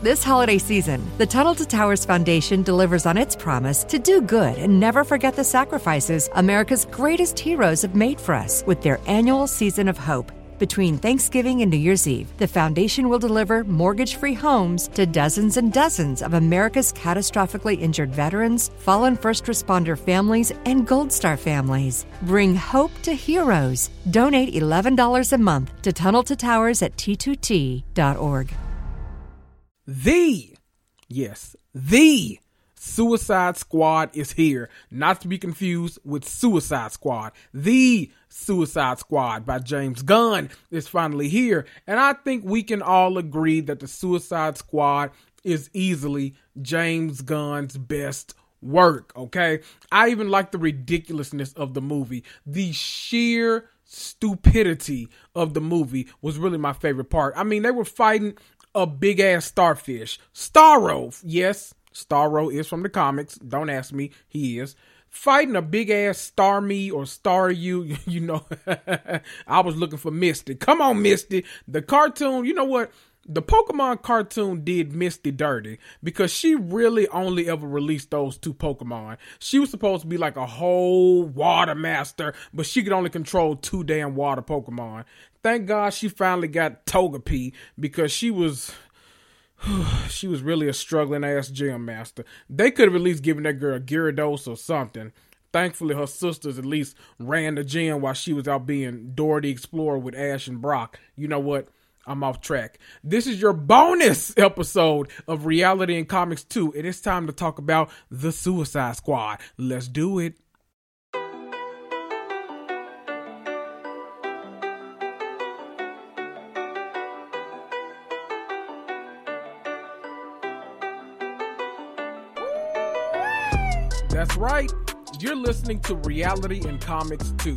This holiday season, the Tunnel to Towers Foundation delivers on its promise to do good and never forget the sacrifices America's greatest heroes have made for us with their annual season of hope. Between Thanksgiving and New Year's Eve, the foundation will deliver mortgage free homes to dozens and dozens of America's catastrophically injured veterans, fallen first responder families, and Gold Star families. Bring hope to heroes. Donate $11 a month to Tunnel to Towers at t2t.org. The, yes, the Suicide Squad is here. Not to be confused with Suicide Squad. The Suicide Squad by James Gunn is finally here. And I think we can all agree that the Suicide Squad is easily James Gunn's best work, okay? I even like the ridiculousness of the movie. The sheer stupidity of the movie was really my favorite part. I mean, they were fighting a big ass starfish. Starro, yes, Starro is from the comics. Don't ask me, he is. Fighting a big ass star me or Star You, you know. I was looking for Misty. Come on, Misty. The cartoon, you know what? The Pokemon cartoon did Misty dirty because she really only ever released those two Pokemon. She was supposed to be like a whole water master, but she could only control two damn water Pokemon. Thank God she finally got Togepi because she was she was really a struggling ass gym master. They could have at least given that girl Gyarados or something. Thankfully, her sisters at least ran the gym while she was out being Dora Explorer with Ash and Brock. You know what? I'm off track. This is your bonus episode of Reality and Comics 2, and it's time to talk about the Suicide Squad. Let's do it. That's right. You're listening to Reality and Comics 2,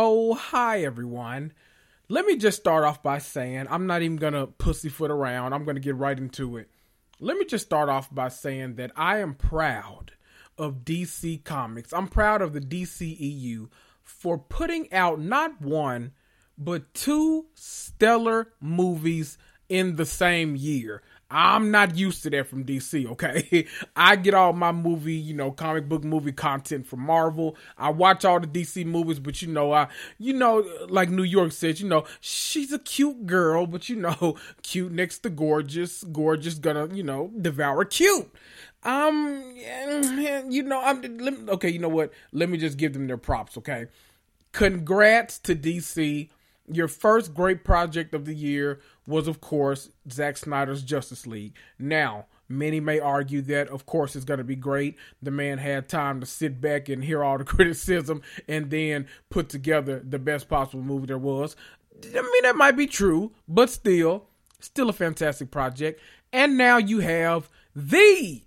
Oh, hi everyone. Let me just start off by saying I'm not even gonna pussyfoot around. I'm gonna get right into it. Let me just start off by saying that I am proud of DC Comics. I'm proud of the DCEU for putting out not one, but two stellar movies in the same year. I'm not used to that from DC, okay? I get all my movie, you know, comic book movie content from Marvel. I watch all the DC movies, but you know, I, you know, like New York said, you know, she's a cute girl, but you know, cute next to gorgeous, gorgeous gonna, you know, devour cute. Um, you know, I'm, okay, you know what? Let me just give them their props, okay? Congrats to DC your first great project of the year was, of course, Zack Snyder's Justice League. Now, many may argue that, of course, it's going to be great. The man had time to sit back and hear all the criticism and then put together the best possible movie there was. I mean, that might be true, but still, still a fantastic project. And now you have the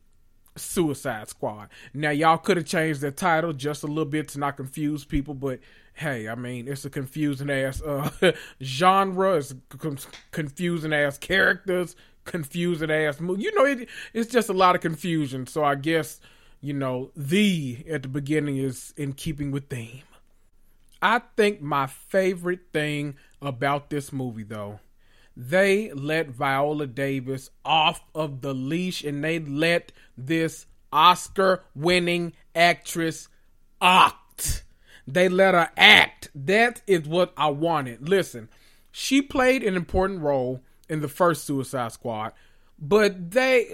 Suicide Squad. Now, y'all could have changed the title just a little bit to not confuse people, but hey, I mean, it's a confusing ass uh, genre, it's confusing ass characters, confusing ass movie. You know, it, it's just a lot of confusion. So I guess you know the at the beginning is in keeping with theme. I think my favorite thing about this movie, though, they let Viola Davis off of the leash and they let this Oscar winning actress act they let her act. That is what I wanted. Listen, she played an important role in the first Suicide Squad, but they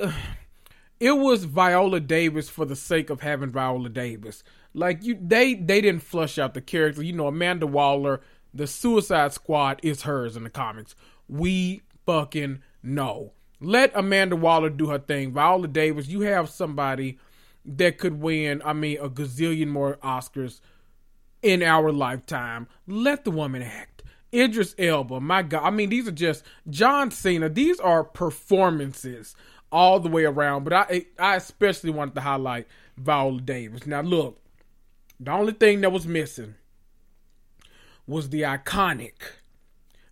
it was Viola Davis for the sake of having Viola Davis. Like you they they didn't flush out the character. You know, Amanda Waller, the Suicide Squad is hers in the comics. We fucking know. Let Amanda Waller do her thing. Viola Davis, you have somebody that could win, I mean, a gazillion more Oscars in our lifetime. Let the woman act. Idris Elba, my God. I mean, these are just John Cena. These are performances all the way around. But I, I especially wanted to highlight Viola Davis. Now, look, the only thing that was missing was the iconic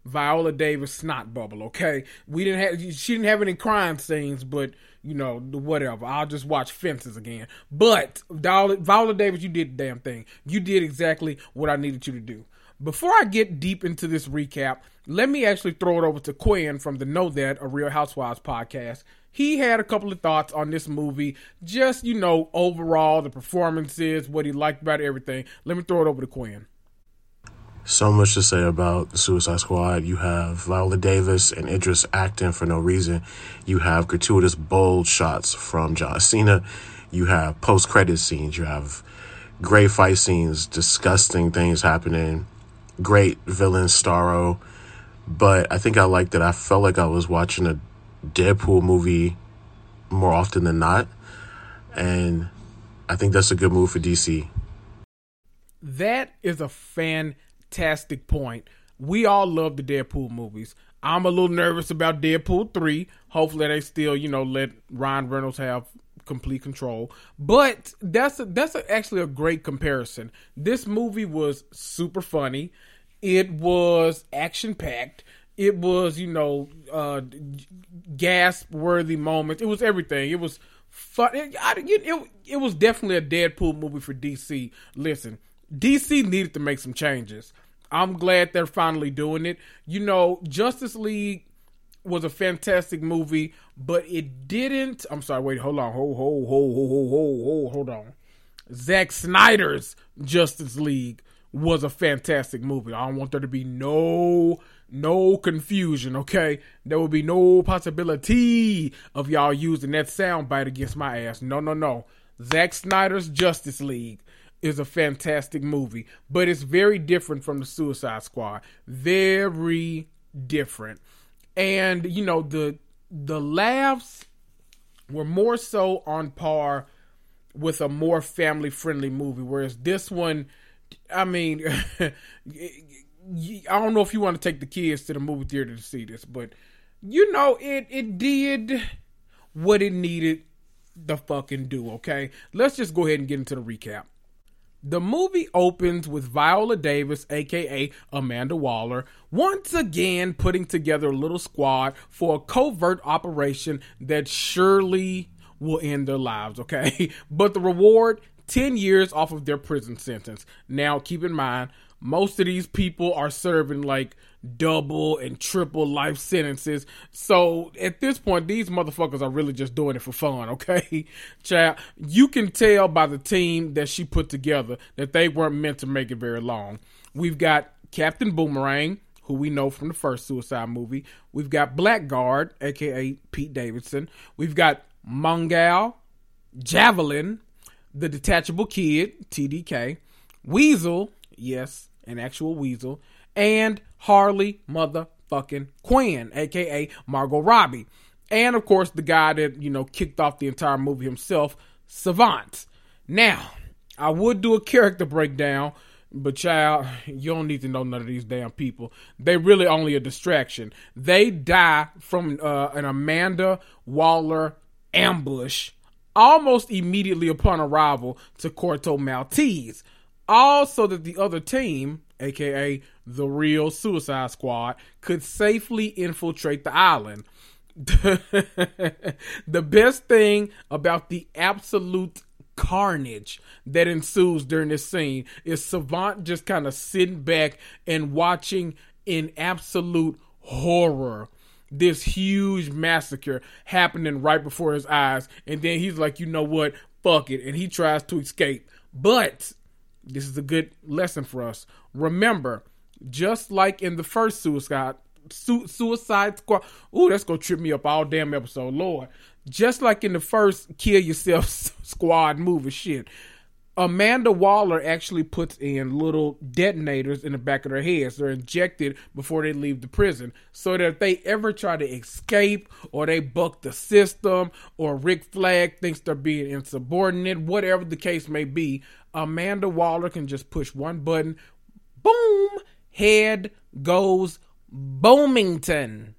Viola Davis snot bubble. Okay, we didn't have she didn't have any crime scenes, but you know whatever. I'll just watch Fences again. But Viola Davis, you did the damn thing. You did exactly what I needed you to do. Before I get deep into this recap, let me actually throw it over to Quinn from the Know That a Real Housewives podcast. He had a couple of thoughts on this movie, just you know overall the performances, what he liked about everything. Let me throw it over to Quinn so much to say about the Suicide Squad. You have Viola Davis and Idris acting for no reason. You have gratuitous bold shots from John Cena. You have post credit scenes. You have great fight scenes, disgusting things happening. Great villain Starro. But I think I liked that I felt like I was watching a Deadpool movie more often than not. And I think that's a good move for DC. That is a fan fantastic point. We all love the Deadpool movies. I'm a little nervous about Deadpool 3. Hopefully they still, you know, let Ryan Reynolds have complete control. But that's a, that's a, actually a great comparison. This movie was super funny. It was action packed. It was, you know, uh, gasp worthy moments. It was everything. It was fun. It, I, it, it was definitely a Deadpool movie for DC. Listen, DC needed to make some changes. I'm glad they're finally doing it. You know, Justice League was a fantastic movie, but it didn't. I'm sorry, wait, hold on. Hold, hold, hold, hold, hold, hold, hold, hold on. Zack Snyder's Justice League was a fantastic movie. I don't want there to be no no confusion, okay? There will be no possibility of y'all using that soundbite against my ass. No, no, no. Zack Snyder's Justice League is a fantastic movie, but it's very different from the Suicide Squad. Very different. And you know, the the laughs were more so on par with a more family friendly movie whereas this one I mean I don't know if you want to take the kids to the movie theater to see this, but you know it it did what it needed the fucking do, okay? Let's just go ahead and get into the recap. The movie opens with Viola Davis, aka Amanda Waller, once again putting together a little squad for a covert operation that surely will end their lives, okay? But the reward 10 years off of their prison sentence. Now, keep in mind, most of these people are serving like double and triple life sentences. So at this point, these motherfuckers are really just doing it for fun, okay? Child, you can tell by the team that she put together that they weren't meant to make it very long. We've got Captain Boomerang, who we know from the first Suicide movie. We've got Blackguard, aka Pete Davidson. We've got Mongal, Javelin, the Detachable Kid, TDK, Weasel, yes, an actual Weasel, and Harley motherfucking Quinn, aka Margot Robbie. And of course, the guy that, you know, kicked off the entire movie himself, Savant. Now, I would do a character breakdown, but child, you don't need to know none of these damn people. They really only a distraction. They die from uh, an Amanda Waller ambush almost immediately upon arrival to Corto Maltese. Also, that the other team, aka the real Suicide Squad, could safely infiltrate the island. the best thing about the absolute carnage that ensues during this scene is Savant just kind of sitting back and watching in absolute horror this huge massacre happening right before his eyes. And then he's like, you know what? Fuck it. And he tries to escape. But this is a good lesson for us. Remember, just like in the first Suicide su- Suicide Squad, ooh, that's gonna trip me up all damn episode, Lord. Just like in the first Kill Yourself Squad movie, shit. Amanda Waller actually puts in little detonators in the back of their heads. They're injected before they leave the prison. So that if they ever try to escape or they buck the system or Rick Flag thinks they're being insubordinate, whatever the case may be, Amanda Waller can just push one button. Boom! Head goes Boomington.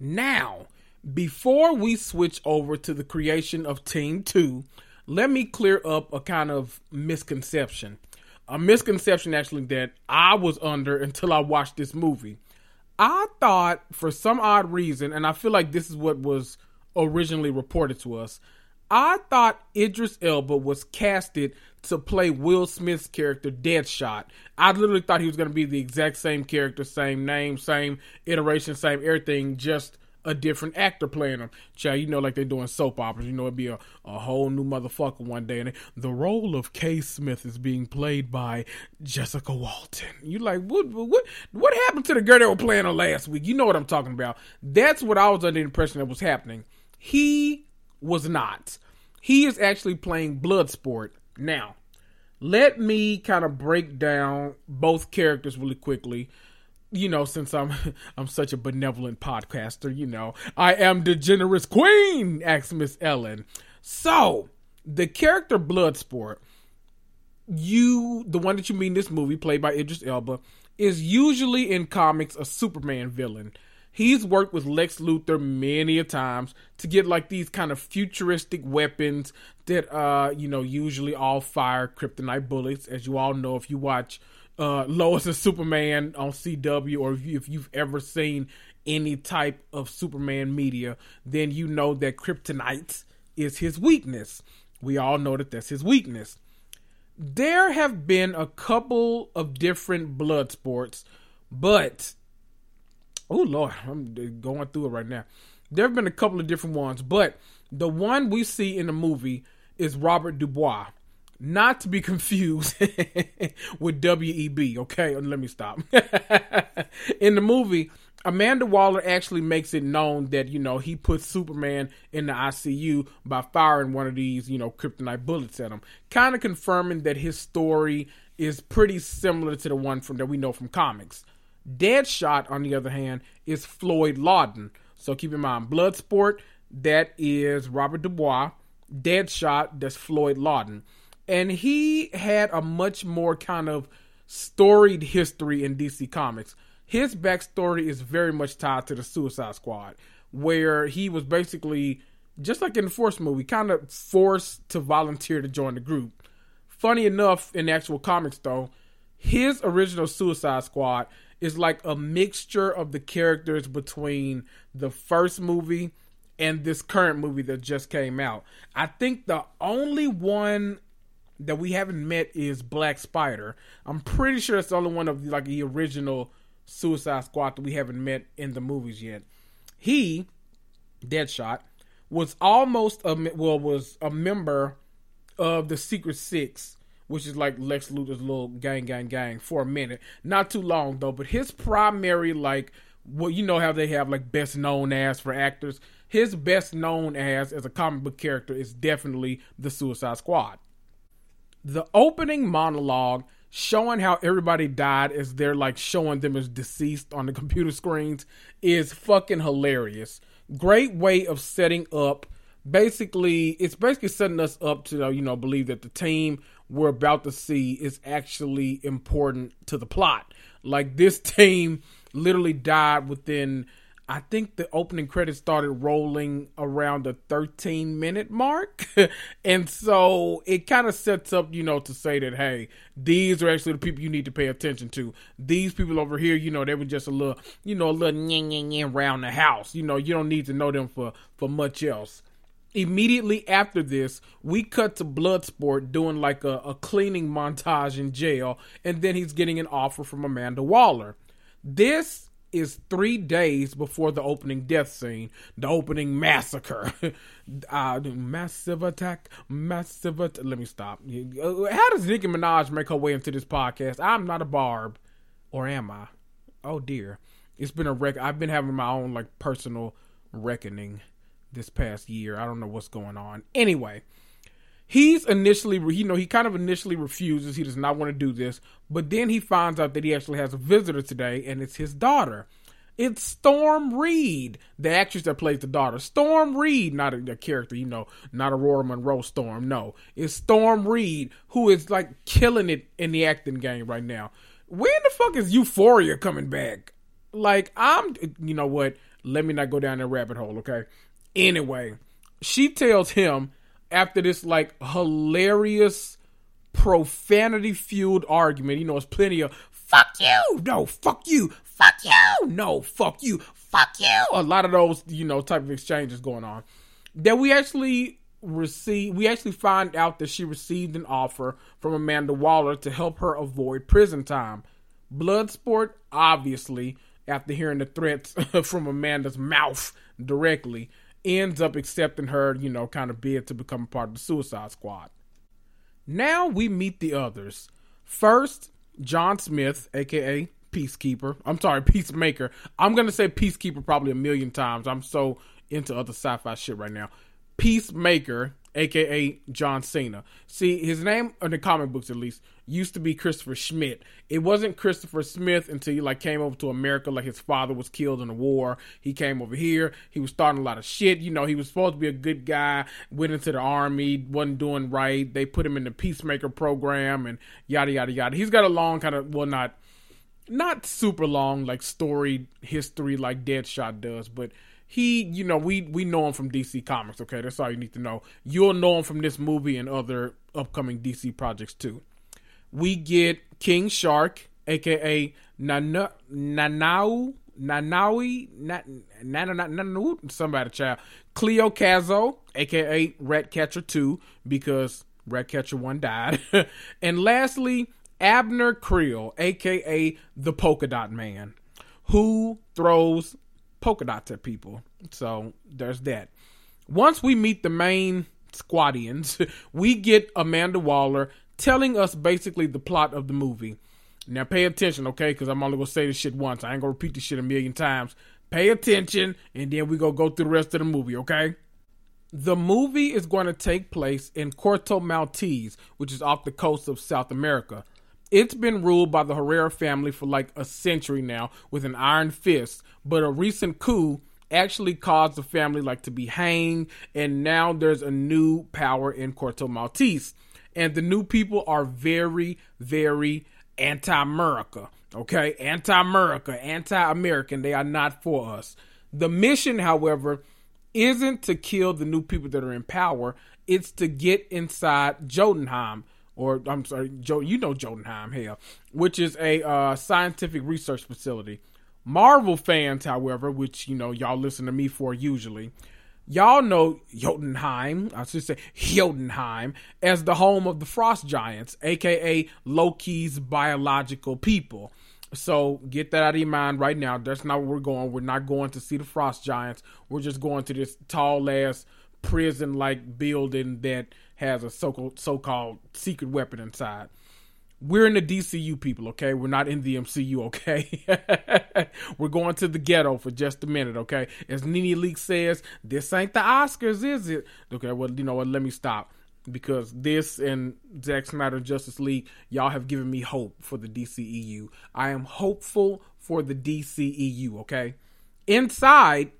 Now, before we switch over to the creation of Team 2, let me clear up a kind of misconception. A misconception actually that I was under until I watched this movie. I thought for some odd reason, and I feel like this is what was originally reported to us, I thought Idris Elba was casted to play Will Smith's character Deadshot. I literally thought he was going to be the exact same character, same name, same iteration, same everything, just a different actor playing him. Child, you know, like they're doing soap operas. You know, it'd be a, a whole new motherfucker one day. And the role of K. Smith is being played by Jessica Walton. You like, what, what, what happened to the girl that was playing her last week? You know what I'm talking about. That's what I was under the impression that was happening. He was not. He is actually playing Bloodsport. Now, let me kind of break down both characters really quickly you know, since I'm I'm such a benevolent podcaster, you know, I am the generous queen, asks Miss Ellen. So, the character Bloodsport, you the one that you meet in this movie, played by Idris Elba, is usually in comics a Superman villain. He's worked with Lex Luthor many a times to get like these kind of futuristic weapons that uh, you know, usually all fire kryptonite bullets. As you all know if you watch uh, Lois and Superman on CW, or if, you, if you've ever seen any type of Superman media, then you know that kryptonite is his weakness. We all know that that's his weakness. There have been a couple of different Bloodsports, but oh lord, I'm going through it right now. There have been a couple of different ones, but the one we see in the movie is Robert Dubois not to be confused with WEB, okay? Let me stop. in the movie, Amanda Waller actually makes it known that, you know, he put Superman in the ICU by firing one of these, you know, kryptonite bullets at him. Kind of confirming that his story is pretty similar to the one from that we know from comics. Deadshot, on the other hand, is Floyd Lawton. So keep in mind, Bloodsport, that is Robert Dubois. Deadshot, that's Floyd Lawton and he had a much more kind of storied history in DC Comics. His backstory is very much tied to the Suicide Squad, where he was basically just like in the Force movie, kind of forced to volunteer to join the group. Funny enough, in actual comics though, his original Suicide Squad is like a mixture of the characters between the first movie and this current movie that just came out. I think the only one that we haven't met is Black Spider. I'm pretty sure it's the only one of like the original Suicide Squad that we haven't met in the movies yet. He, Deadshot, was almost a well was a member of the Secret Six, which is like Lex Luthor's little gang, gang, gang for a minute. Not too long though, but his primary like well, you know how they have like best known as for actors. His best known as as a comic book character is definitely the Suicide Squad. The opening monologue showing how everybody died as they're like showing them as deceased on the computer screens is fucking hilarious. Great way of setting up basically it's basically setting us up to uh, you know believe that the team we're about to see is actually important to the plot. Like this team literally died within I think the opening credits started rolling around the 13 minute mark. and so it kind of sets up, you know, to say that, hey, these are actually the people you need to pay attention to. These people over here, you know, they were just a little, you know, a little around the house. You know, you don't need to know them for, for much else. Immediately after this, we cut to Bloodsport doing like a, a cleaning montage in jail, and then he's getting an offer from Amanda Waller. This is three days before the opening death scene, the opening massacre. uh, massive attack, massive attack. Let me stop. How does Nicki Minaj make her way into this podcast? I'm not a barb. Or am I? Oh dear. It's been a wreck. I've been having my own like personal reckoning this past year. I don't know what's going on. Anyway, he's initially you know he kind of initially refuses. He does not want to do this. But then he finds out that he actually has a visitor today and it's his daughter. It's Storm Reid the actress that plays the daughter. Storm Reid not a, a character you know not Ororo Munroe storm no. It's Storm Reid who is like killing it in the acting game right now. When the fuck is euphoria coming back? Like i'm you know what? Let me not go down that rabbit hole okay anyway she tells him after this like hilarious profanity fueled argument. You know, it's plenty of fuck you, no, fuck you, fuck you, no, fuck you, fuck you. A lot of those, you know, type of exchanges going on. That we actually receive we actually find out that she received an offer from Amanda Waller to help her avoid prison time. Bloodsport, obviously, after hearing the threats from Amanda's mouth directly, ends up accepting her, you know, kind of bid to become a part of the Suicide Squad. Now we meet the others. First, John Smith, aka Peacekeeper. I'm sorry, Peacemaker. I'm gonna say Peacekeeper probably a million times. I'm so into other sci-fi shit right now. Peacemaker aka John Cena. See, his name in the comic books at least used to be Christopher Schmidt. It wasn't Christopher Smith until he like came over to America. Like his father was killed in the war. He came over here. He was starting a lot of shit. You know, he was supposed to be a good guy. Went into the army, wasn't doing right. They put him in the peacemaker program and yada yada yada. He's got a long kind of well, not not super long like story history like Deadshot does, but he, you know, we we know him from DC Comics. Okay, that's all you need to know. You'll know him from this movie and other upcoming DC projects too. We get King Shark, aka Nana Nanau Nanaui Nanau somebody child Cleo Cazo, aka Ratcatcher Two, because Ratcatcher One died, and lastly Abner Creel, aka the Polka Dot Man, who throws polka dots at people. So there's that. Once we meet the main squadians, we get Amanda Waller telling us basically the plot of the movie. Now pay attention, okay? Because I'm only gonna say this shit once. I ain't gonna repeat this shit a million times. Pay attention, and then we gonna go through the rest of the movie, okay? The movie is going to take place in Corto Maltese, which is off the coast of South America. It's been ruled by the Herrera family for like a century now with an iron fist, but a recent coup actually caused the family like to be hanged, and now there's a new power in Corto Maltese. And the new people are very, very anti-America. Okay, anti-America, anti-American. They are not for us. The mission, however, isn't to kill the new people that are in power. It's to get inside Jotunheim, or I'm sorry, Joe, you know Jotunheim, hell, which is a uh, scientific research facility. Marvel fans, however, which you know y'all listen to me for usually, Y'all know Jotunheim, I should say Jotunheim, as the home of the frost giants, aka Loki's biological people. So get that out of your mind right now. That's not where we're going. We're not going to see the frost giants. We're just going to this tall ass prison like building that has a so called secret weapon inside. We're in the DCU people, okay? We're not in the MCU, okay? We're going to the ghetto for just a minute, okay? As Nene Leakes says, this ain't the Oscars, is it? Okay, well, you know what? Let me stop because this and Zack Snyder Justice League, y'all have given me hope for the DCEU. I am hopeful for the DCEU, okay? Inside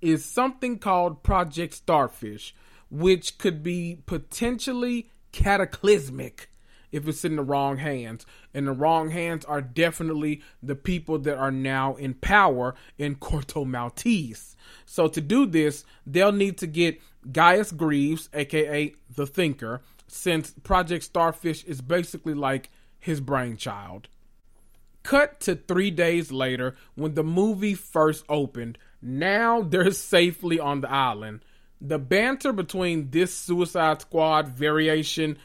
is something called Project Starfish, which could be potentially cataclysmic if it's in the wrong hands. And the wrong hands are definitely the people that are now in power in Corto Maltese. So to do this, they'll need to get Gaius Greaves, aka the Thinker, since Project Starfish is basically like his brainchild. Cut to three days later when the movie first opened. Now they're safely on the island. The banter between this Suicide Squad variation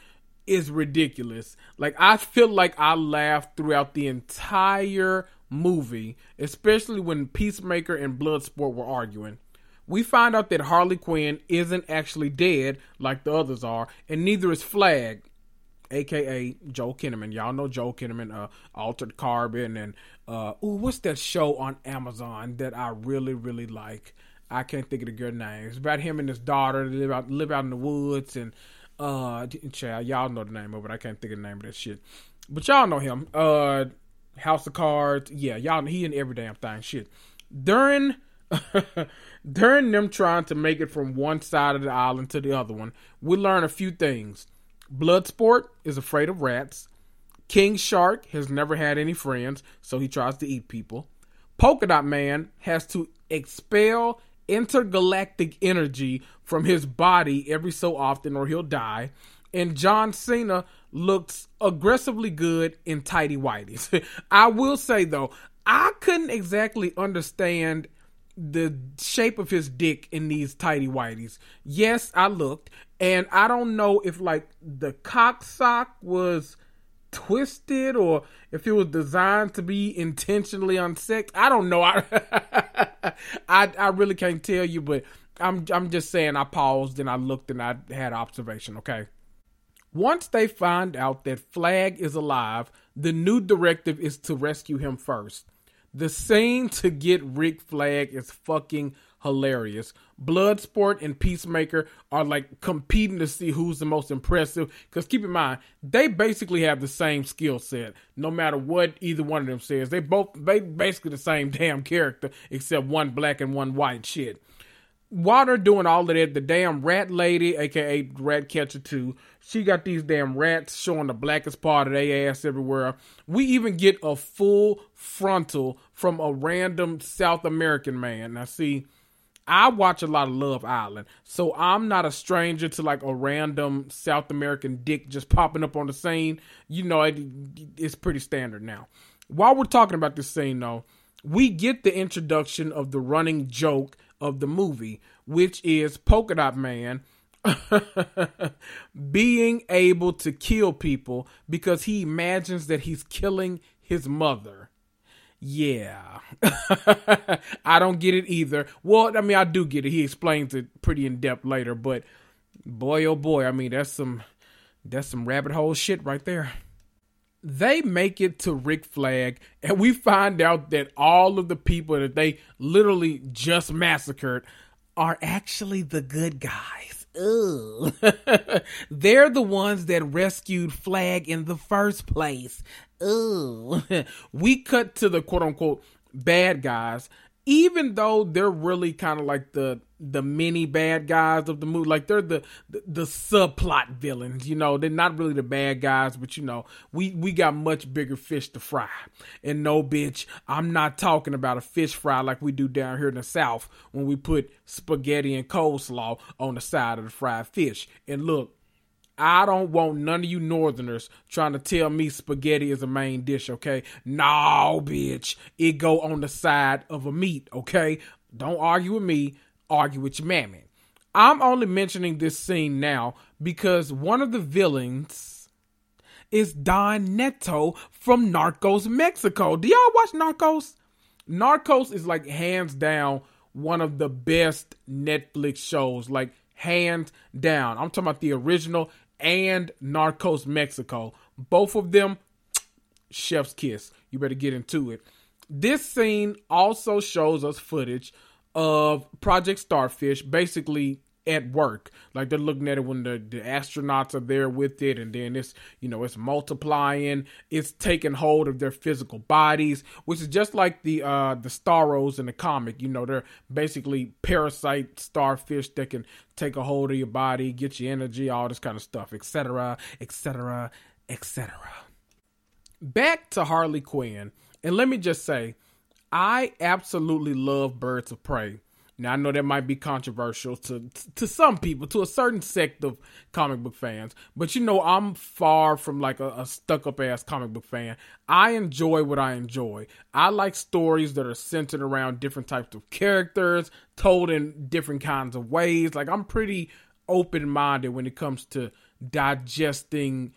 is ridiculous. Like I feel like I laughed throughout the entire movie, especially when Peacemaker and Bloodsport were arguing. We find out that Harley Quinn isn't actually dead like the others are, and neither is Flag, aka Joel Kinnaman. Y'all know Joel Kinnaman, uh, Altered Carbon, and uh, ooh, what's that show on Amazon that I really, really like? I can't think of the good name. It's about him and his daughter. They live out live out in the woods and uh, y'all know the name of it. I can't think of the name of that shit. But y'all know him. Uh, House of Cards. Yeah, y'all. He in every damn thing. Shit. During during them trying to make it from one side of the island to the other one, we learn a few things. Bloodsport is afraid of rats. King Shark has never had any friends, so he tries to eat people. Polka Dot Man has to expel intergalactic energy from his body every so often or he'll die. And John Cena looks aggressively good in tidy whities. I will say though, I couldn't exactly understand the shape of his dick in these tidy whities. Yes, I looked, and I don't know if like the cock sock was twisted or if it was designed to be intentionally unsexed. I don't know. I, I I really can't tell you, but I'm I'm just saying I paused and I looked and I had observation, okay? Once they find out that Flag is alive, the new directive is to rescue him first. The scene to get Rick Flag is fucking hilarious. Bloodsport and Peacemaker are like competing to see who's the most impressive. Because keep in mind, they basically have the same skill set. No matter what either one of them says, they both they basically the same damn character, except one black and one white. Shit. While they're doing all of that, the damn rat lady, aka Rat Catcher 2, she got these damn rats showing the blackest part of their ass everywhere. We even get a full frontal from a random South American man. Now, see, I watch a lot of Love Island, so I'm not a stranger to like a random South American dick just popping up on the scene. You know, it, it's pretty standard now. While we're talking about this scene, though, we get the introduction of the running joke of the movie, which is Polka Dot Man being able to kill people because he imagines that he's killing his mother. Yeah. I don't get it either. Well, I mean, I do get it. He explains it pretty in depth later, but boy, oh boy, I mean, that's some that's some rabbit hole shit right there. They make it to Rick Flag, and we find out that all of the people that they literally just massacred are actually the good guys. They're the ones that rescued Flag in the first place. Ooh. we cut to the quote unquote bad guys, even though they're really kind of like the the mini bad guys of the movie like they're the, the, the subplot villains you know? They're not really the bad guys but you know we we got much bigger fish to fry. And no bitch i'm not talking about a fish fry like we do down here in the south when we put spaghetti and coleslaw on the side of the fried fish. And look I don't want none of you northerners trying to tell me spaghetti is a main dish, okay? No, bitch. It go on the side of a meat, okay? Don't argue with me. argue with your mammy. I'm only mentioning this scene now because one of the villains is Don Neto from Narcos Mexico. Do y'all watch Narcos? Narcos is like hands down one of the best Netflix shows, like hands down. I'm talking about the original and Narcos Mexico. Both of them, chef's kiss. You better get into it. This scene also shows us footage of Project Starfish, basically at work. Like they're looking at it when the, the astronauts are there with it, and then it's you know it's multiplying, it's taking hold of their physical bodies, which is just like the uh the Starros in the comic. You know, they're basically parasite starfish that can take a hold of your body, get your energy, all this kind of stuff, etc., etc., etc. Back to Harley Quinn, and let me just say, I absolutely love Birds of Prey. Now I know that might be controversial to to some people, to a certain sect of comic book fans, but you know I'm far from like a, a stuck up ass comic book fan. I enjoy what I enjoy. I like stories that are centered around different types of characters, told in different kinds of ways. Like I'm pretty open minded when it comes to digesting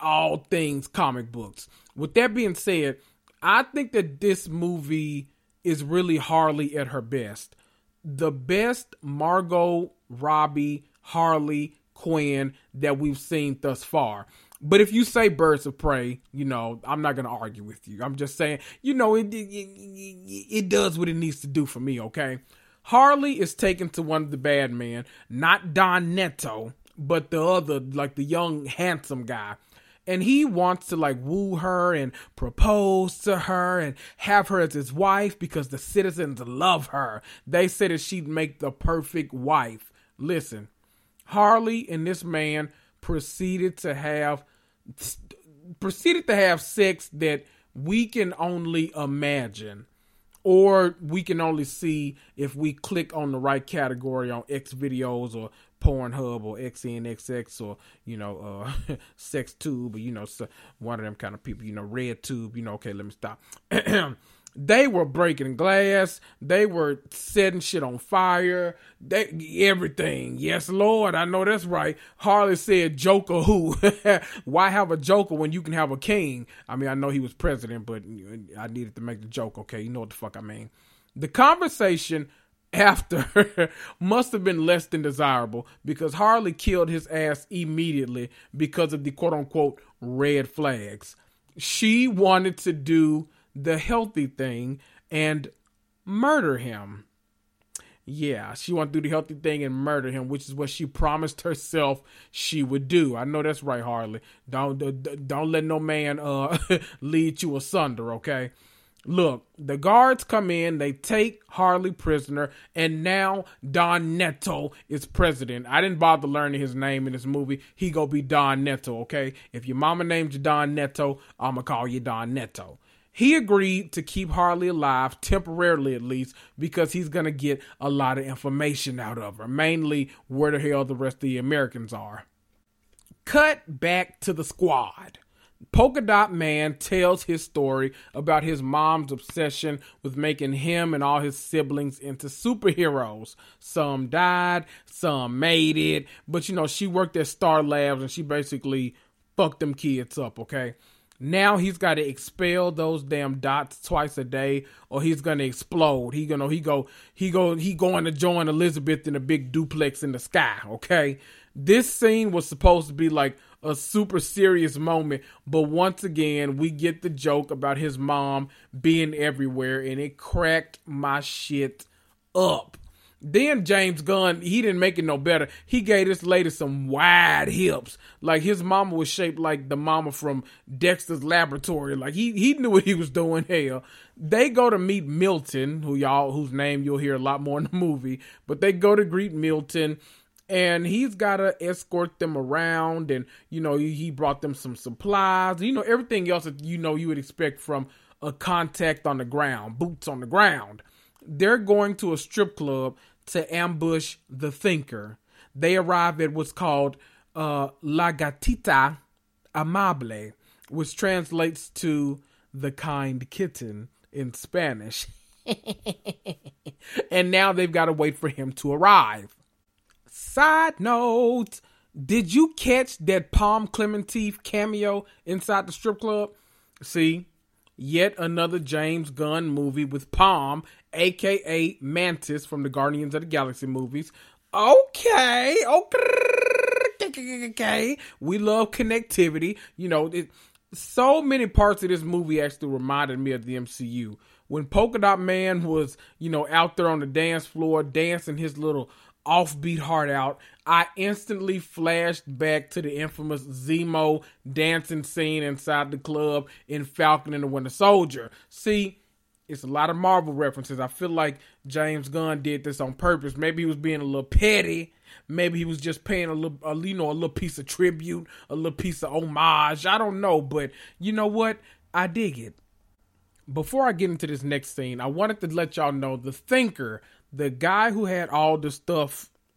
all things comic books. With that being said, I think that this movie is really Harley at her best the best Margot Robbie Harley Quinn that we've seen thus far. But if you say Birds of Prey, you know, I'm not going to argue with you. I'm just saying, you know, it, it, it does what it needs to do for me, okay? Harley is taken to one of the bad men, not Don Neto, but the other, like the young, handsome guy and he wants to like woo her and propose to her and have her as his wife because the citizens love her. They said that she'd make the perfect wife. Listen, Harley and this man proceeded to have proceeded to have sex that we can only imagine or we can only see if we click on the right category on X videos or Pornhub or XNXX or you know uh SexTube or you know one of them kind of people. You know RedTube. You know okay, let me stop. they were breaking glass. They were setting shit on fire. They everything. Yes, Lord, I know that's right. Harley said, "Joker who? Why have a Joker when you can have a king?" I mean, I know he was president, but I needed to make the joke. Okay, you know what the fuck I mean. The conversation after must have been less than desirable because Harley killed his ass immediately because of the quote unquote red flags. She wanted to do the healthy thing and murder him. Yeah, she wanted to do the healthy thing and murder him, which is what she promised herself she would do. I know that's right, Harley. Don't don't let no man uh lead you asunder, okay? Look, the guards come in, they take Harley prisoner, and now Don Neto is president. I didn't bother learning his name in this movie. He go be Don Neto, okay? If your mama named you Don Neto, I'ma call you Don Neto. He agreed to keep Harley alive, temporarily at least, because he's gonna get a lot of information out of her, mainly where the hell the rest of the Americans are. Cut back to the squad. Polka Dot Man tells his story about his mom's obsession with making him and all his siblings into superheroes. Some died, some made it, but you know, she worked at Star Labs and she basically fucked them kids up, okay? Now he's got to expel those damn dots twice a day, or he's gonna explode. He gonna he go he go he going to join Elizabeth in a big duplex in the sky. Okay, this scene was supposed to be like a super serious moment, but once again, we get the joke about his mom being everywhere, and it cracked my shit up. Then James Gunn, he didn't make it no better. He gave this lady some wide hips. Like his mama was shaped like the mama from Dexter's Laboratory. Like he he knew what he was doing. Hell, they go to meet Milton, who y'all whose name you'll hear a lot more in the movie. But they go to greet Milton and he's got to escort them around and you know he brought them some supplies you know everything else that you know you would expect from a contact on the ground boots on the ground. They're going to a strip club to ambush the thinker. They arrive at what's called uh, la gatita amable which translates to the kind kitten in spanish. And now they've got to wait for him to arrive. Side note Did you catch that Pom Klementieff cameo inside the strip club? See, yet another James Gunn movie with Pom, aka Mantis from the Guardians of the Galaxy movies. Okay, okay, okay. We love connectivity. You know, it, so many parts of this movie actually reminded me of the MCU. When Polka Dot Man was, you know, out there on the dance floor dancing his little offbeat heart out, I instantly flashed back to the infamous Zemo dancing scene inside the club in Falcon and the Winter Soldier. See, it's a lot of Marvel references. I feel like James Gunn did this on purpose. Maybe he was being a little petty. Maybe he was just paying a little, a, you know, a little piece of tribute, a little piece of homage. I don't know, but you know what? I dig it. Before I get into this next scene, I wanted to let y'all know the thinker, the guy who had all the stuff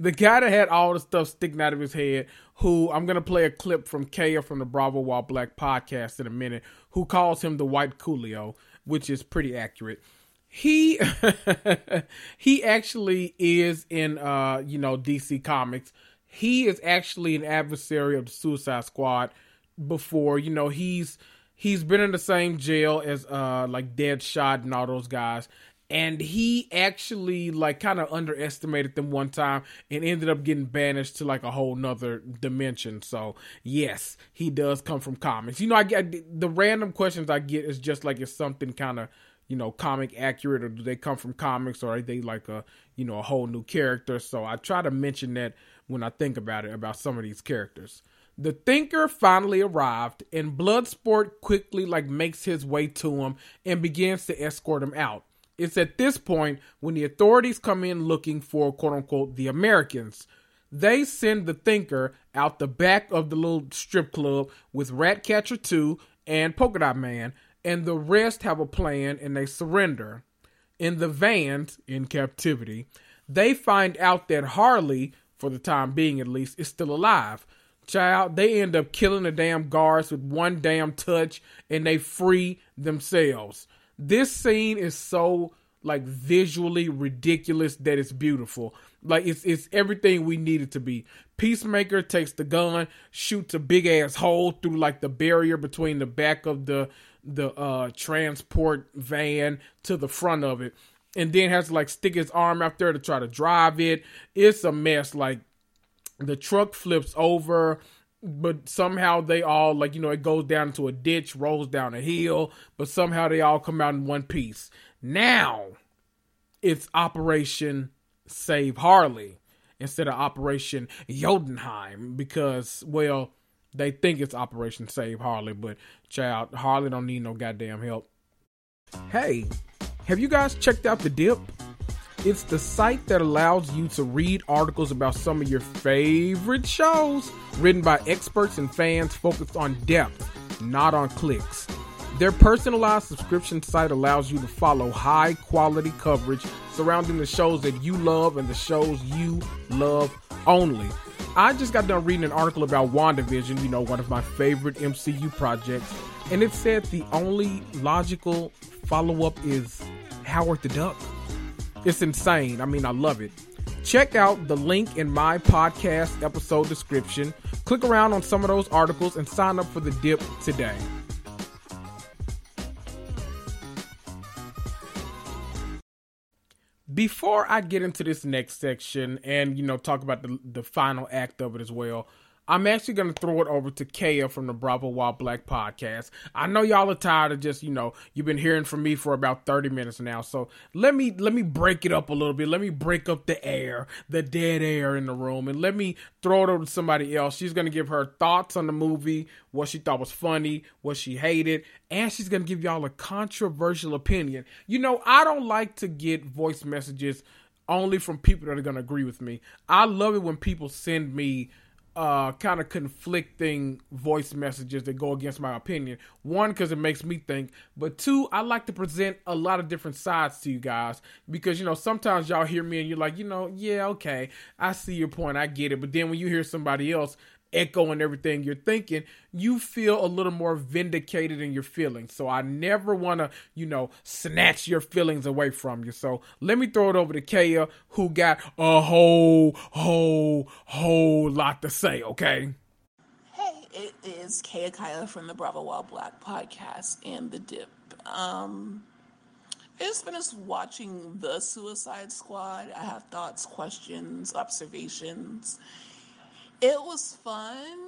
the guy that had all the stuff sticking out of his head, who I'm gonna play a clip from Kaya from the Bravo While Black podcast in a minute, who calls him the White Coolio, which is pretty accurate. He he actually is in uh you know DC Comics. He is actually an adversary of the Suicide Squad before. You know he's he's been in the same jail as uh like Deadshot and all those guys. And he actually like kind of underestimated them one time and ended up getting banished to like a whole nother dimension. So yes he does come from comics. You know i get the random questions i get is just like is something kind of you know comic accurate or do they come from comics or are they like a you know a whole new character? So i try to mention that when i think about it about some of these characters the thinker finally arrived and bloodsport quickly like makes his way to him and begins to escort him out it's at this point when the authorities come in looking for quote unquote the Americans. They send the thinker out the back of the little strip club with Ratcatcher 2 and Polka Dot Man, and the rest have a plan and they surrender. In the vans, in captivity, they find out that Harley, for the time being at least, is still alive. Child, they end up killing the damn guards with one damn touch and they free themselves. This scene is so like visually ridiculous that it's beautiful. Like it's it's everything we need it to be. Peacemaker takes the gun, shoots a big ass hole through like the barrier between the back of the the uh transport van to the front of it and then has to like stick his arm out there to try to drive it. It's a mess. Like the truck flips over but somehow they all like you know it goes down into a ditch rolls down a hill but somehow they all come out in one piece. Now it's operation save harley instead of operation Jotunheim because well they think it's operation save harley but child harley don't need no goddamn help. Hey have you guys checked out the dip it's the site that allows you to read articles about some of your favorite shows, written by experts and fans focused on depth, not on clicks. Their personalized subscription site allows you to follow high quality coverage surrounding the shows that you love and the shows you love only. I just got done reading an article about WandaVision, you know, one of my favorite MCU projects, and it said the only logical follow up is Howard the Duck. It's insane. I mean, I love it. Check out the link in my podcast episode description. Click around on some of those articles and sign up for the dip today. Before I get into this next section and you know talk about the the final act of it as well, I'm actually going to throw it over to Kaya from the Bravo While Black podcast. I know y'all are tired of just, you know, you've been hearing from me for about 30 minutes now. So let me let me break it up a little bit. Let me break up the air, the dead air in the room, and let me throw it over to somebody else. She's going to give her thoughts on the movie, what she thought was funny, what she hated, and she's going to give y'all a controversial opinion. You know, I don't like to get voice messages only from people that are going to agree with me. I love it when people send me uh, kind of conflicting voice messages that go against my opinion. One, because it makes me think, but two, I like to present a lot of different sides to you guys because you know sometimes y'all hear me and you're like, you know, yeah, okay, I see your point, I get it, but then when you hear somebody else, echoing everything you're thinking, you feel a little more vindicated in your feelings. So I never want to, you know, snatch your feelings away from you. So let me throw it over to Kaya, who got a whole, whole, whole lot to say, okay? Hey, it is Kaya Kaya from the Bravo While Black podcast and The Dip. Um, I just finished watching The Suicide Squad. I have thoughts, questions, observations. It was fun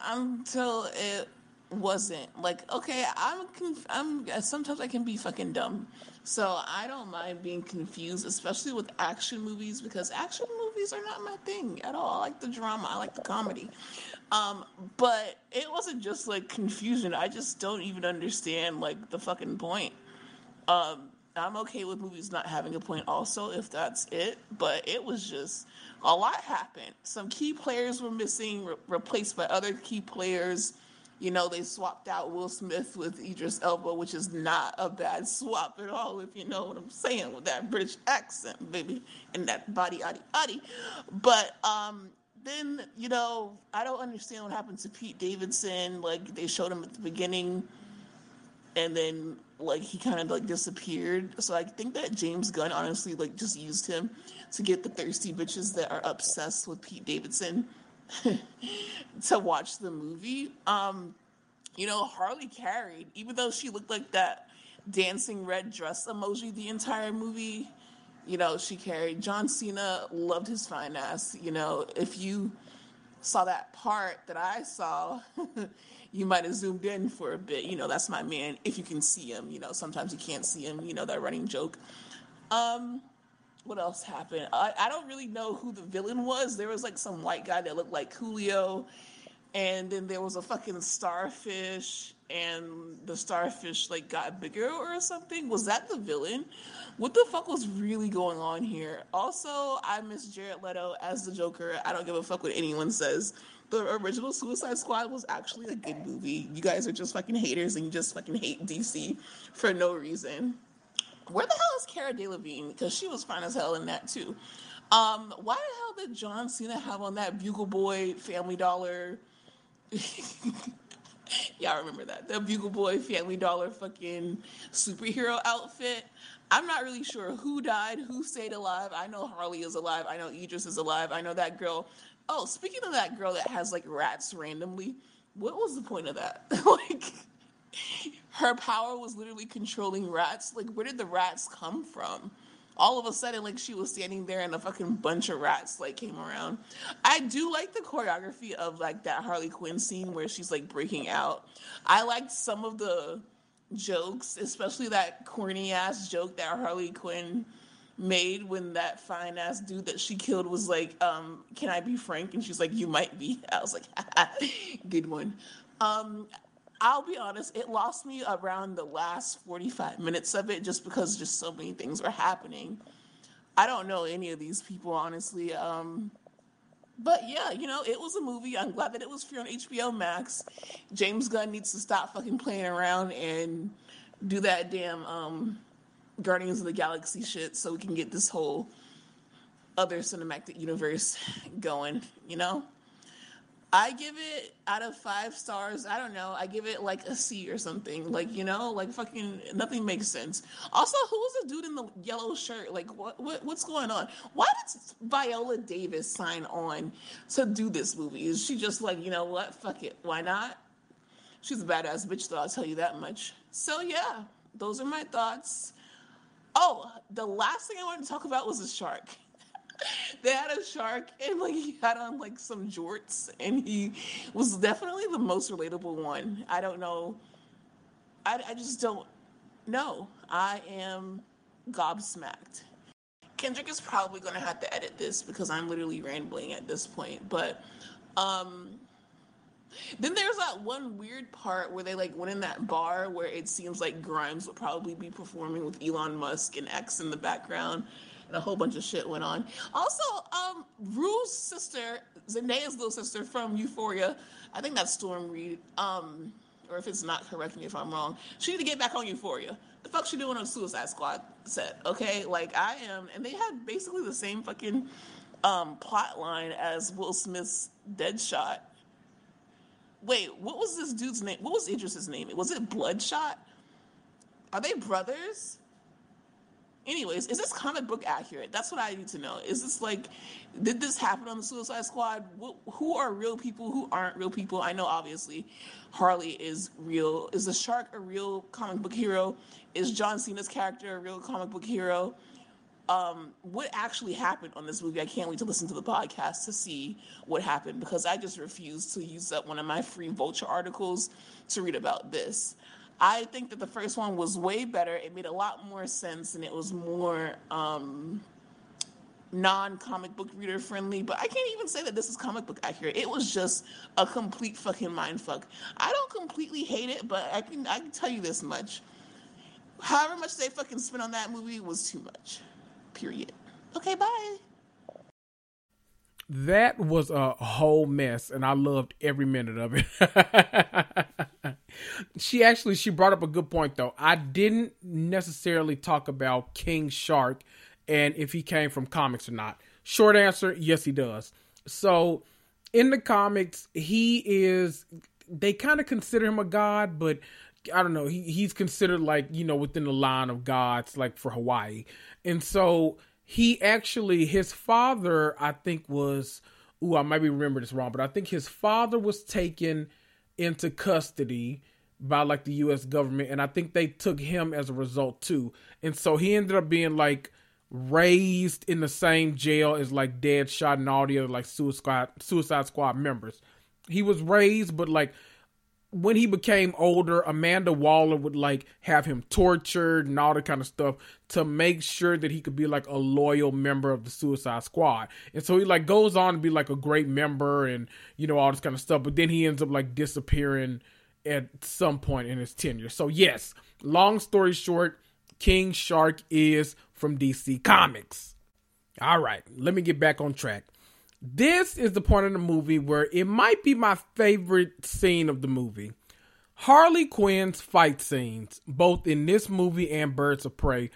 until it wasn't. Like, okay, I'm conf- I'm sometimes I can be fucking dumb. So I don't mind being confused, especially with action movies because action movies are not my thing at all. I like the drama, I like the comedy. Um, but it wasn't just like confusion. I just don't even understand like the fucking point. Um, I'm okay with movies not having a point also if that's it, but it was just a lot happened. Some key players were missing, re- replaced by other key players. You know, they swapped out Will Smith with Idris Elba, which is not a bad swap at all, if you know what I'm saying, with that British accent, baby, and that body, addy, addy. But um, then, you know, I don't understand what happened to Pete Davidson. Like, they showed him at the beginning and then like he kind of like disappeared. So I think that James Gunn honestly like just used him to get the thirsty bitches that are obsessed with Pete Davidson to watch the movie. Um, you know, Harley carried, even though she looked like that dancing red dress emoji the entire movie. You know, she carried. John Cena loved his fine ass. You know, if you saw that part that I saw, you might have zoomed in for a bit. You know, that's my man. If you can see him, you know, sometimes you can't see him. You know that running joke. Um, what else happened? I, I don't really know who the villain was. There was like some white guy that looked like Coolio, and then there was a fucking starfish, and the starfish like got bigger or something. Was that the villain? What the fuck was really going on here? Also, I miss Jared Leto as the Joker. I don't give a fuck what anyone says. The original Suicide Squad was actually a good movie. You guys are just fucking haters and you just fucking hate DC for no reason. Where the hell is Cara Delevingne? Because she was fine as hell in that too. Um, why the hell did John Cena have on that Bugle Boy Family Dollar? Y'all remember that? The Bugle Boy Family Dollar fucking superhero outfit. I'm not really sure who died, who stayed alive. I know Harley is alive. I know Idris is alive. I know that girl. Oh, speaking of that girl that has like rats randomly, what was the point of that? like, her power was literally controlling rats. Like, where did the rats come from? All of a sudden, like she was standing there, and a fucking bunch of rats like came around. I do like the choreography of like that Harley Quinn scene where she's like breaking out. I liked some of the jokes, especially that corny ass joke that Harley Quinn made when that fine ass dude that she killed was like, um, "Can I be frank?" And she's like, "You might be." I was like, "Good one." Um, I'll be honest, it lost me around the last 45 minutes of it just because just so many things were happening. I don't know any of these people, honestly. Um, but yeah, you know, it was a movie. I'm glad that it was free on HBO Max. James Gunn needs to stop fucking playing around and do that damn um, Guardians of the Galaxy shit so we can get this whole other cinematic universe going, you know? I give it out of five stars. I don't know. I give it like a C or something. Like you know, like fucking nothing makes sense. Also, who was the dude in the yellow shirt? Like what, what what's going on? Why did Viola Davis sign on to do this movie? Is she just like you know what? Fuck it. Why not? She's a badass bitch, though. I'll tell you that much. So yeah, those are my thoughts. Oh, the last thing I wanted to talk about was a shark they had a shark and like he had on like some jorts and he was definitely the most relatable one. I don't know. I, I just don't know. I am gobsmacked. Kendrick is probably going to have to edit this because I'm literally rambling at this point. But um, then there's that one weird part where they like went in that bar where it seems like Grimes would probably be performing with Elon Musk and X in the background and a whole bunch of shit went on. Also, um, Rue's sister, Zendaya's little sister from Euphoria, I think that's Storm Reid. Um, or if it's not, correct me if I'm wrong. She need to get back on Euphoria. The fuck she doing on Suicide Squad set? Okay, like I am, and they had basically the same fucking um, plot line as Will Smith's Deadshot. Wait, what was this dude's name? What was Idris's name? Was it Bloodshot? Are they brothers? Anyways, is this comic book accurate? That's what I need to know. Is this like, did this happen on the Suicide Squad? who are real people? Who aren't real people? I know obviously Harley is real. Is the shark a real comic book hero? Is John Cena's character a real comic book hero? Um, what actually happened on this movie? I can't wait to listen to the podcast to see what happened because I just refused to use up one of my free Vulture articles to read about this. I think that the first one was way better. It made a lot more sense and it was more um, non comic book reader friendly. But I can't even say that this is comic book accurate. It was just a complete fucking mind fuck. I don't completely hate it, but I can I can tell you this much. However much they fucking spent on that movie was too much. Period. Okay, bye. That was a whole mess, and I loved every minute of it. she actually she brought up a good point though. I didn't necessarily talk about King Shark and if he came from comics or not. Short answer, yes he does. So in the comics, he is they kind of consider him a god, but I don't know, he, he's considered like, you know, within the line of gods like for Hawaii. And so he actually his father, I think was ooh, I might be remember this wrong, but I think his father was taken into custody by like the US government and I think they took him as a result too. And so he ended up being like raised in the same jail as like Deadshot and all the other like Suicide Suicide Squad members. He was raised but like when he became older, Amanda Waller would like have him tortured and all that kind of stuff to make sure that he could be like a loyal member of the Suicide Squad. And so he like goes on to be like a great member and you know all this kind of stuff, but then he ends up like disappearing at some point in his tenure. So yes, long story short, King Shark is from DC Comics. All right, let me get back on track. This is the point of the movie where it might be my favorite scene of the movie. Harley Quinn's fight scenes, both in this movie and Birds of Prey,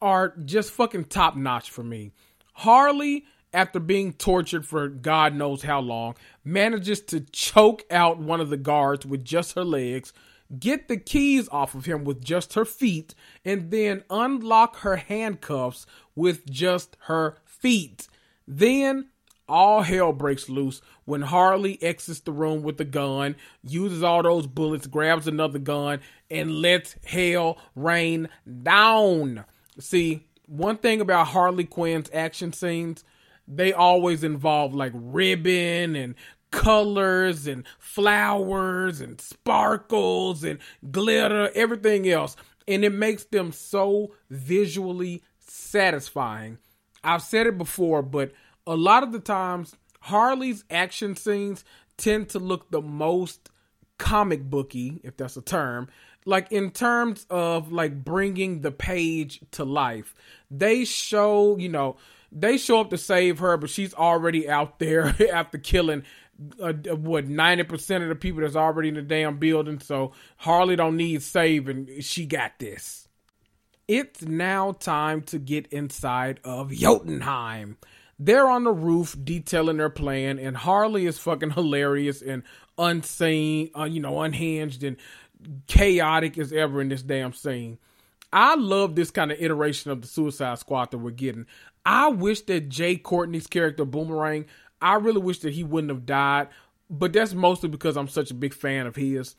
are just fucking top notch for me. Harley, after being tortured for God knows how long, manages to choke out one of the guards with just her legs, get the keys off of him with just her feet, and then unlock her handcuffs with just her feet. Then all hell breaks loose when Harley exits the room with the gun, uses all those bullets, grabs another gun, and lets hell rain down. See, one thing about Harley Quinn's action scenes, they always involve like ribbon and colors and flowers and sparkles and glitter, everything else. And it makes them so visually satisfying. I've said it before, but a lot of the times Harley's action scenes tend to look the most comic booky, if that's a term, like in terms of like bringing the page to life. They show, you know, they show up to save her, but she's already out there after killing uh, what ninety percent of the people that's already in the damn building. So Harley don't need saving. She got this. It's now time to get inside of Jotunheim. They're on the roof detailing their plan, and Harley is fucking hilarious and unsane, uh, you know, unhinged and chaotic as ever in this damn scene. I love this kind of iteration of the Suicide Squad that we're getting. I wish that Jai Courtney's character Boomerang, I really wish that he wouldn't have died, but that's mostly because I'm such a big fan of his.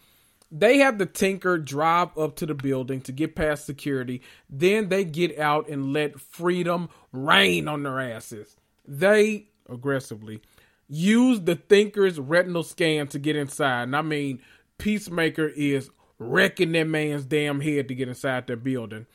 They have the Thinker drive up to the building to get past security. Then they get out and let freedom rain on their asses. They aggressively use the Thinker's retinal scan to get inside. And I mean, Peacemaker is wrecking that man's damn head to get inside that building.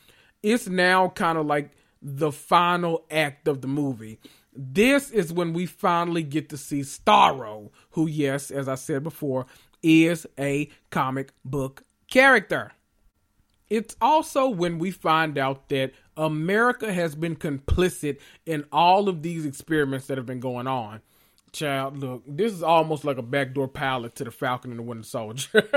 It's now kind of like the final act of the movie. This is when we finally get to see Starro, who, yes, as I said before, is a comic book character. It's also when we find out that America has been complicit in all of these experiments that have been going on. Child, look, this is almost like a backdoor pilot to the Falcon and the Winter Soldier.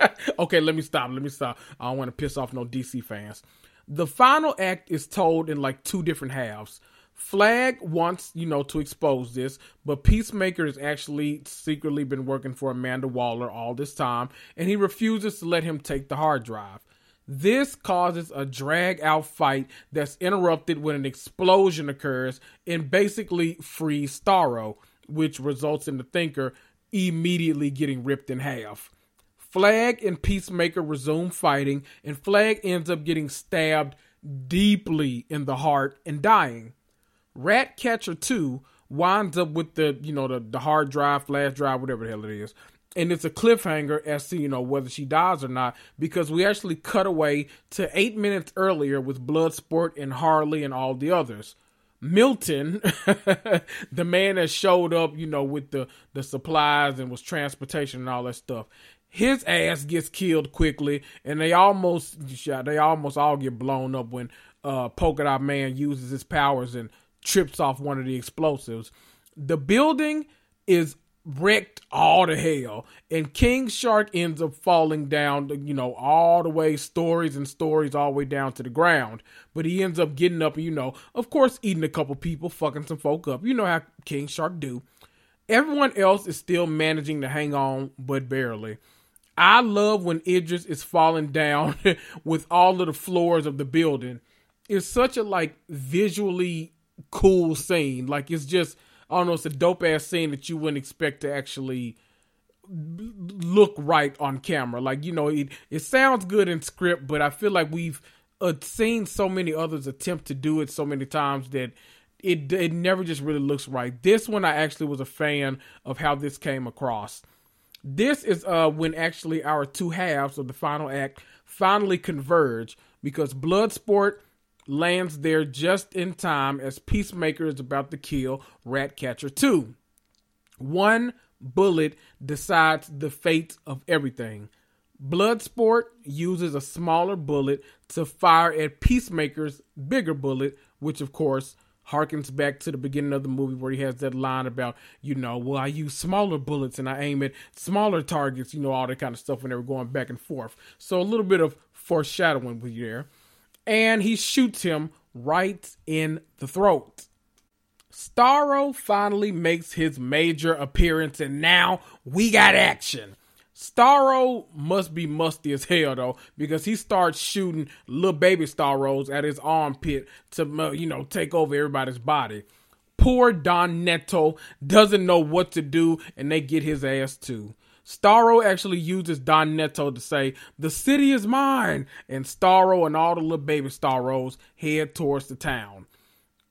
okay, let me stop. Let me stop. I don't want to piss off no DC fans. The final act is told in like two different halves. Flag wants, you know, to expose this, but Peacemaker has actually secretly been working for Amanda Waller all this time, and he refuses to let him take the hard drive. This causes a drag out fight that's interrupted when an explosion occurs and basically frees Starro, which results in the Thinker immediately getting ripped in half. Flag and Peacemaker resume fighting, and Flag ends up getting stabbed deeply in the heart and dying. Ratcatcher 2 winds up with the, you know, the, the hard drive, flash drive, whatever the hell it is. And it's a cliffhanger as to, you know, whether she dies or not, because we actually cut away to eight minutes earlier with Bloodsport and Harley and all the others. Milton, the man that showed up, you know, with the, the supplies and was transportation and all that stuff, his ass gets killed quickly, and they almost they almost all get blown up when uh, Polka Dot Man uses his powers and trips off one of the explosives. The building is wrecked all to hell, and King Shark ends up falling down, you know, all the way stories and stories all the way down to the ground. But he ends up getting up you know, of course, eating a couple people, fucking some folk up. You know how King Shark do. Everyone else is still managing to hang on, but barely. I love when Idris is falling down with all of the floors of the building. It's such a like visually cool scene. Like it's just I don't know, it's a dope ass scene that you wouldn't expect to actually look right on camera. Like you know, it it sounds good in script, but I feel like we've uh, seen so many others attempt to do it so many times that it it never just really looks right. This one I actually was a fan of how this came across. This is uh when actually our two halves of the final act finally converge because Bloodsport lands there just in time as Peacemaker is about to kill Ratcatcher 2. One bullet decides the fate of everything. Bloodsport uses a smaller bullet to fire at Peacemaker's bigger bullet, which of course harkens back to the beginning of the movie where he has that line about, you know, well, I use smaller bullets and I aim at smaller targets, you know, all that kind of stuff when they were going back and forth. So a little bit of foreshadowing with you there. And he shoots him right in the throat. Starro finally makes his major appearance, and now we got action. Starro must be musty as hell though, because he starts shooting little baby Starros at his armpit to uh, you know take over everybody's body. Poor Don Neto doesn't know what to do, and they get his ass too. Starro actually uses Don Neto to say, The city is mine, and Starro and all the little baby Starros head towards the town.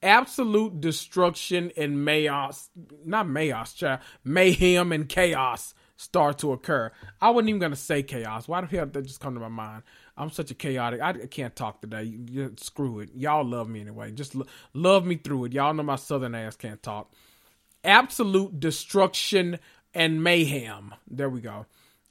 Absolute destruction and chaos, not chaos, child, mayhem and chaos start to occur. I wasn't even gonna say chaos. Why the hell did that just come to my mind? I'm such a chaotic. I can't talk today. You, you, screw it. Y'all love me anyway. Just lo- love me through it. Y'all know my southern ass can't talk. Absolute destruction and mayhem. There we go.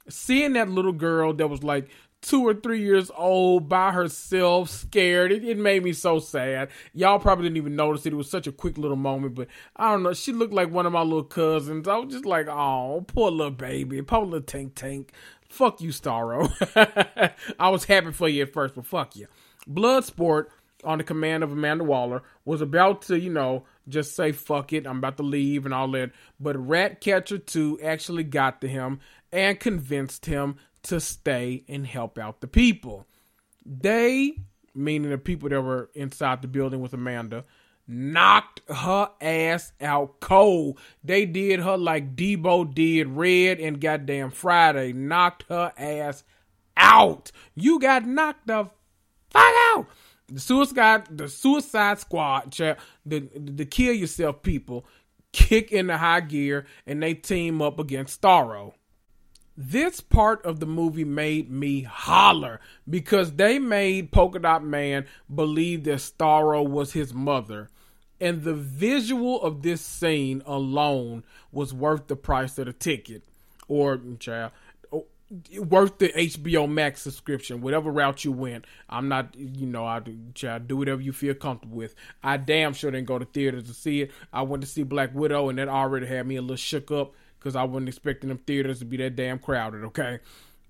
Seeing that little girl that was like two or three years old by herself, scared. It, it, made me so sad. Y'all probably didn't even notice it. It was such a quick little moment, but I don't know. She looked like one of my little cousins. I was just like, oh, poor little baby, poor little tank tank. Fuck you, Starro. I was happy for you at first, but fuck you. Bloodsport on the command of Amanda Waller was about to, you know, just say fuck it, I'm about to leave and all that. But Ratcatcher 2 actually got to him and convinced him to stay and help out the people. They, meaning the people that were inside the building with Amanda, knocked her ass out cold. They did her like Debo did Red and goddamn Friday. Knocked her ass out. You got knocked the fuck out. The suicide, the Suicide Squad, the, the the kill yourself people, kick into high gear and they team up against Starro. This part of the movie made me holler because they made Polka Dot Man believe that Starro was his mother. And the visual of this scene alone was worth the price of the ticket. Or, child, worth the HBO Max subscription, whatever route you went. I'm not, you know, I do, do whatever you feel comfortable with. I damn sure didn't go to theaters to see it. I went to see Black Widow, and that already had me a little shook up because I wasn't expecting them theaters to be that damn crowded. Okay.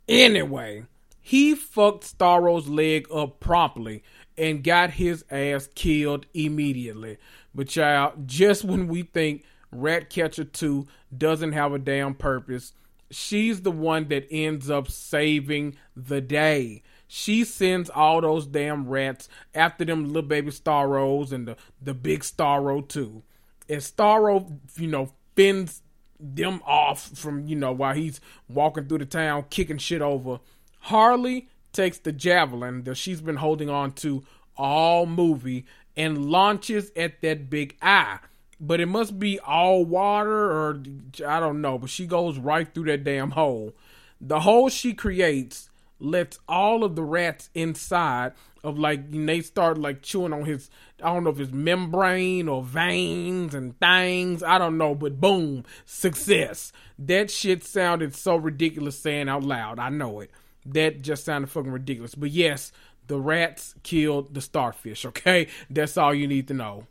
Anyway, he fucked Starro's leg up promptly and got his ass killed immediately. But child, just when we think Ratcatcher 2 doesn't have a damn purpose, she's the one that ends up saving the day. She sends all those damn rats after them little baby Starros and the, the big Starro too. And Starro, you know, fends them off from, you know, while he's walking through the town kicking shit over. Harley takes the javelin that she's been holding on to all movie and launches at that big eye. But it must be all water or I don't know, but she goes right through that damn hole. The hole she creates lets all of the rats inside of like they start like chewing on his I don't know if it's membrane or veins and things. I don't know, but boom, success. That shit sounded so ridiculous saying out loud. I know it. That just sounded fucking ridiculous. But yes, the rats killed the starfish, okay? That's all you need to know.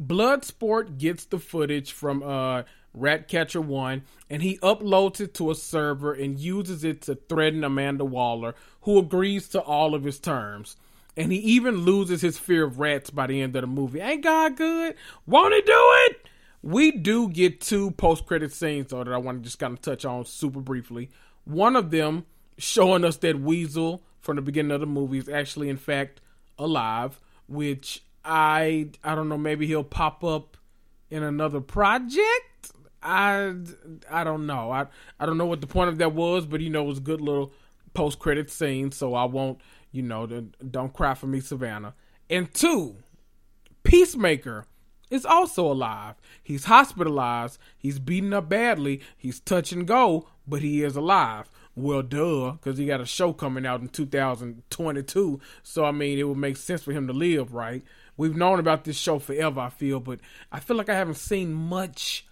Bloodsport gets the footage from uh Ratcatcher 1 and he uploads it to a server and uses it to threaten Amanda Waller, who agrees to all of his terms. And he even loses his fear of rats by the end of the movie. Ain't God good? Won't he do it? We do get two post credit scenes though that I want to just kind of touch on super briefly. One of them showing us that Weasel from the beginning of the movie is actually in fact alive, which I I don't know, maybe he'll pop up in another project. I I don't know. I I don't know what the point of that was, but you know, it was a good little post credit scene, so I won't, you know, don't cry for me, Savannah. And two, Peacemaker is also alive. He's hospitalized. He's beaten up badly. He's touch and go, but he is alive. Well, duh, because he got a show coming out in 2022. So, I mean, it would make sense for him to live, right? We've known about this show forever, I feel, but I feel like I haven't seen much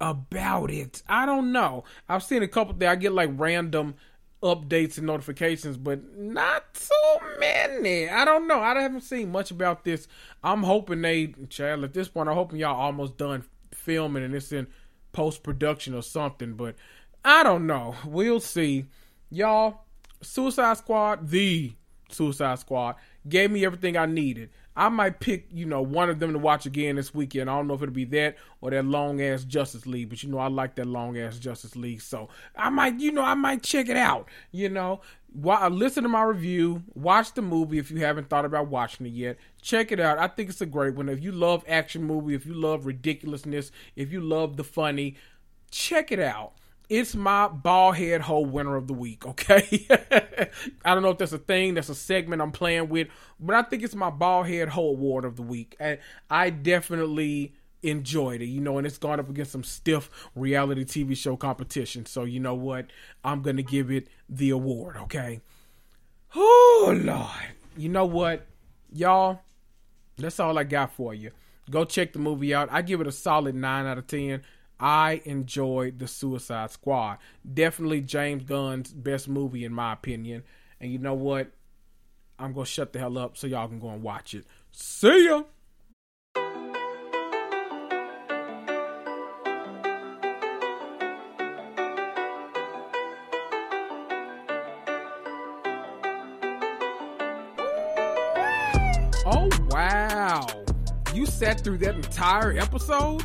about it. I don't know. I've seen a couple things. I get like random updates and notifications, but not so many. I don't know. I haven't seen much about this. I'm hoping they, Chad, at this point, I'm hoping y'all almost done filming and it's in post production or something, but I don't know. We'll see. Y'all, Suicide Squad, the Suicide Squad, gave me everything I needed. I might pick, you know, one of them to watch again this weekend. I don't know if it'll be that or that long ass Justice League, but you know, I like that long ass Justice League. So I might, you know, I might check it out. You know, while, uh, listen to my review, watch the movie if you haven't thought about watching it yet. Check it out. I think it's a great one. If you love action movie, if you love ridiculousness, if you love the funny, check it out it's my ball head hole winner of the week, okay? I don't know if that's a thing, that's a segment I'm playing with, but I think it's my ball head hole award of the week. And I definitely enjoyed it, you know, and it's gone up against some stiff reality TV show competition. So, you know what? I'm going to give it the award, okay? Oh, Lord. You know what? Y'all, that's all I got for you. Go check the movie out. I give it a solid 9 out of 10. I enjoyed The Suicide Squad. Definitely James Gunn's best movie, in my opinion. And you know what? I'm going to shut the hell up so y'all can go and watch it. See ya! Oh, wow. You sat through that entire episode?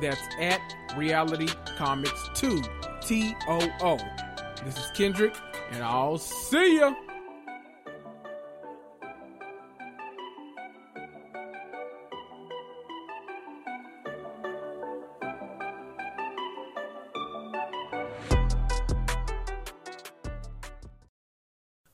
That's at Reality Comics 2. T O O. This is Kendrick, and I'll see ya.